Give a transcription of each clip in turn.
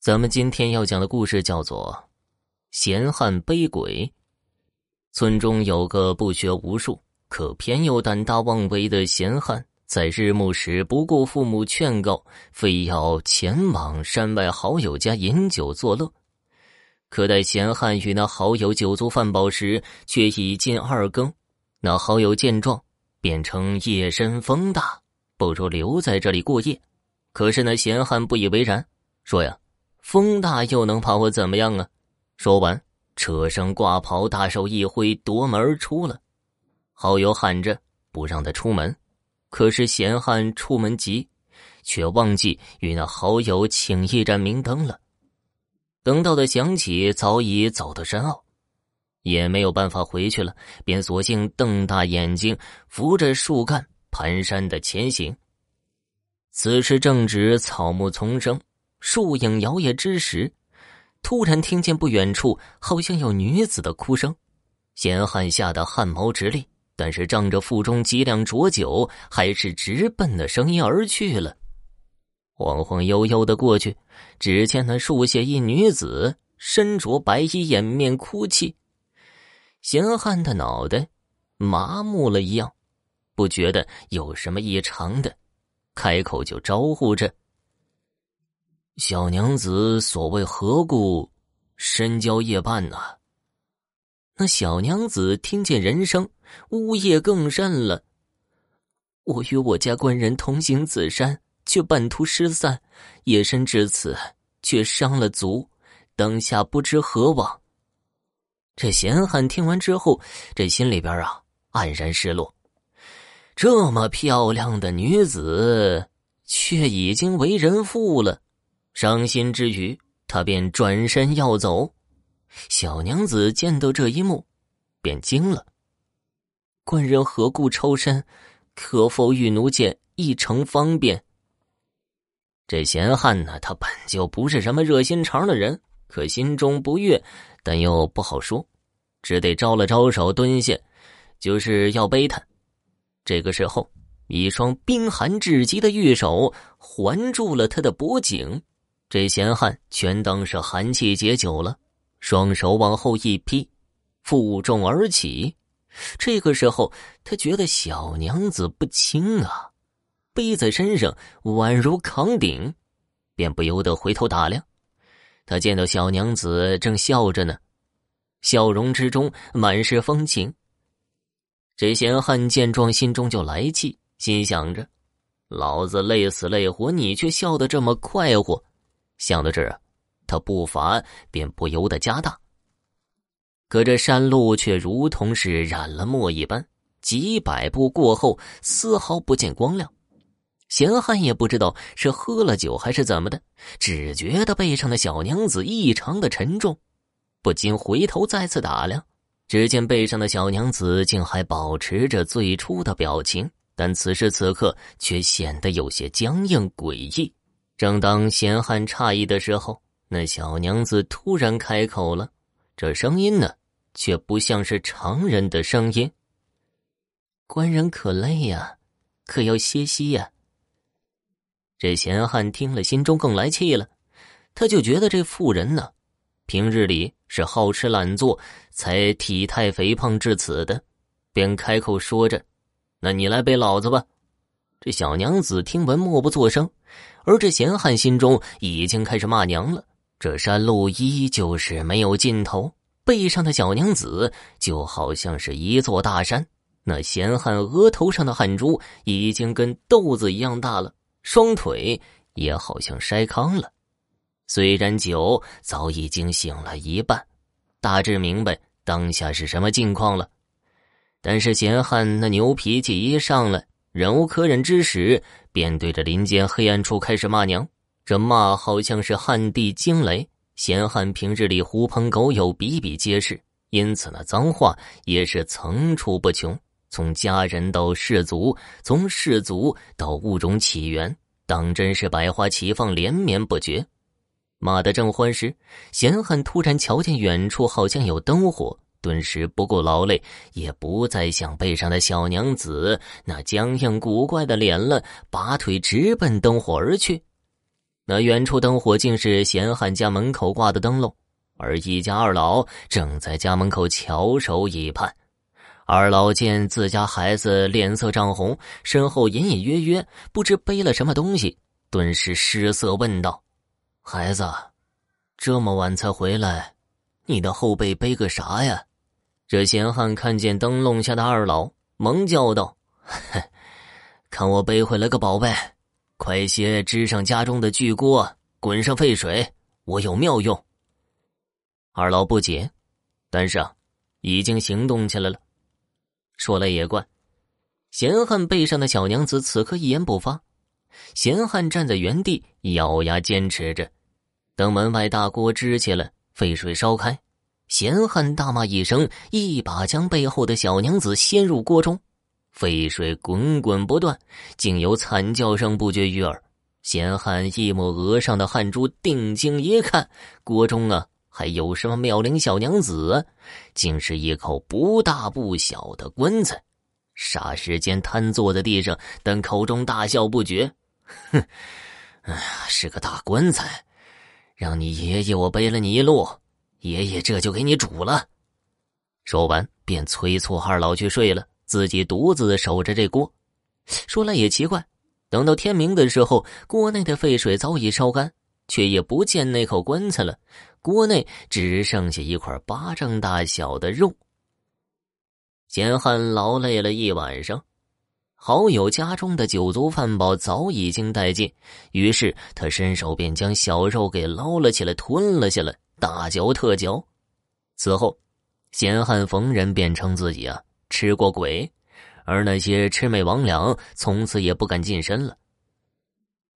咱们今天要讲的故事叫做《闲汉背鬼》。村中有个不学无术，可偏又胆大妄为的闲汉，在日暮时不顾父母劝告，非要前往山外好友家饮酒作乐。可待闲汉与那好友酒足饭饱时，却已近二更。那好友见状，便称夜深风大，不如留在这里过夜。可是那闲汉不以为然，说呀。风大又能把我怎么样啊？说完，扯上挂袍，大手一挥，夺门而出了。好友喊着不让他出门，可是闲汉出门急，却忘记与那好友请一盏明灯了。等到的想起，早已走到山坳，也没有办法回去了，便索性瞪大眼睛，扶着树干，蹒跚的前行。此时正值草木丛生。树影摇曳之时，突然听见不远处好像有女子的哭声，闲汉吓得汗毛直立，但是仗着腹中几两浊酒，还是直奔那声音而去了。晃晃悠悠的过去，只见那树下一女子身着白衣，掩面哭泣。闲汉的脑袋麻木了一样，不觉得有什么异常的，开口就招呼着。小娘子所谓何故深宵夜半呢？那小娘子听见人声，呜咽更甚了。我与我家官人同行紫山，却半途失散，夜深至此，却伤了足，当下不知何往。这闲汉听完之后，这心里边啊黯然失落。这么漂亮的女子，却已经为人妇了。伤心之余，他便转身要走。小娘子见到这一幕，便惊了：“官人何故抽身？可否与奴见一程方便？”这闲汉呢，他本就不是什么热心肠的人，可心中不悦，但又不好说，只得招了招手，蹲下，就是要背他。这个时候，一双冰寒至极的玉手环住了他的脖颈。这闲汉全当是寒气解酒了，双手往后一劈，负重而起。这个时候，他觉得小娘子不轻啊，背在身上宛如扛鼎，便不由得回头打量。他见到小娘子正笑着呢，笑容之中满是风情。这闲汉见状，心中就来气，心想着：老子累死累活，你却笑得这么快活。想到这儿，他步伐便不由得加大。可这山路却如同是染了墨一般，几百步过后，丝毫不见光亮。闲汉也不知道是喝了酒还是怎么的，只觉得背上的小娘子异常的沉重，不禁回头再次打量。只见背上的小娘子竟还保持着最初的表情，但此时此刻却显得有些僵硬诡异。正当闲汉诧异的时候，那小娘子突然开口了，这声音呢，却不像是常人的声音。官人可累呀，可要歇息呀。这闲汉听了，心中更来气了，他就觉得这妇人呢，平日里是好吃懒做，才体态肥胖至此的，便开口说着：“那你来背老子吧。”这小娘子听闻，默不作声。而这闲汉心中已经开始骂娘了。这山路依旧是没有尽头，背上的小娘子就好像是一座大山。那闲汉额头上的汗珠已经跟豆子一样大了，双腿也好像筛糠了。虽然酒早已经醒了一半，大致明白当下是什么境况了，但是闲汉那牛脾气一上来。忍无可忍之时，便对着林间黑暗处开始骂娘。这骂好像是旱地惊雷。闲汉平日里狐朋狗友比比皆是，因此那脏话也是层出不穷。从家人到氏族，从氏族到物种起源，当真是百花齐放，连绵不绝。骂得正欢时，闲汉突然瞧见远处好像有灯火。顿时不顾劳累，也不再想背上的小娘子那僵硬古怪的脸了，拔腿直奔灯火而去。那远处灯火竟是闲汉家门口挂的灯笼，而一家二老正在家门口翘首以盼。二老见自家孩子脸色涨红，身后隐隐约约不知背了什么东西，顿时失色问道：“孩子，这么晚才回来，你的后背背个啥呀？”这闲汉看见灯笼下的二老，忙叫道：“看我背回来个宝贝，快些支上家中的巨锅，滚上沸水，我有妙用。”二老不解，但是啊，已经行动起来了。说来也怪，闲汉背上的小娘子此刻一言不发，闲汉站在原地咬牙坚持着。等门外大锅支起来，沸水烧开，闲汉大骂一声，一把将背后的小娘子掀入锅中，沸水滚滚不断，竟有惨叫声不绝于耳。闲汉一抹额上的汗珠，定睛一看，锅中啊。还有什么妙龄小娘子？竟是一口不大不小的棺材。霎时间瘫坐在地上，但口中大笑不绝。哼，哎呀，是个大棺材，让你爷爷我背了你一路，爷爷这就给你煮了。说完，便催促二老去睡了，自己独自守着这锅。说来也奇怪，等到天明的时候，锅内的沸水早已烧干。却也不见那口棺材了，锅内只剩下一块巴掌大小的肉。简汉劳累了一晚上，好友家中的酒足饭饱早已经殆尽，于是他伸手便将小肉给捞了起来，吞了下来，大嚼特嚼。此后，闲汉逢人便称自己啊吃过鬼，而那些魑魅魍魉从此也不敢近身了。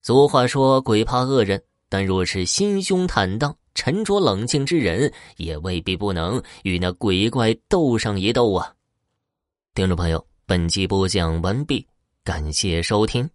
俗话说：“鬼怕恶人。”但若是心胸坦荡、沉着冷静之人，也未必不能与那鬼怪斗上一斗啊！听众朋友，本集播讲完毕，感谢收听。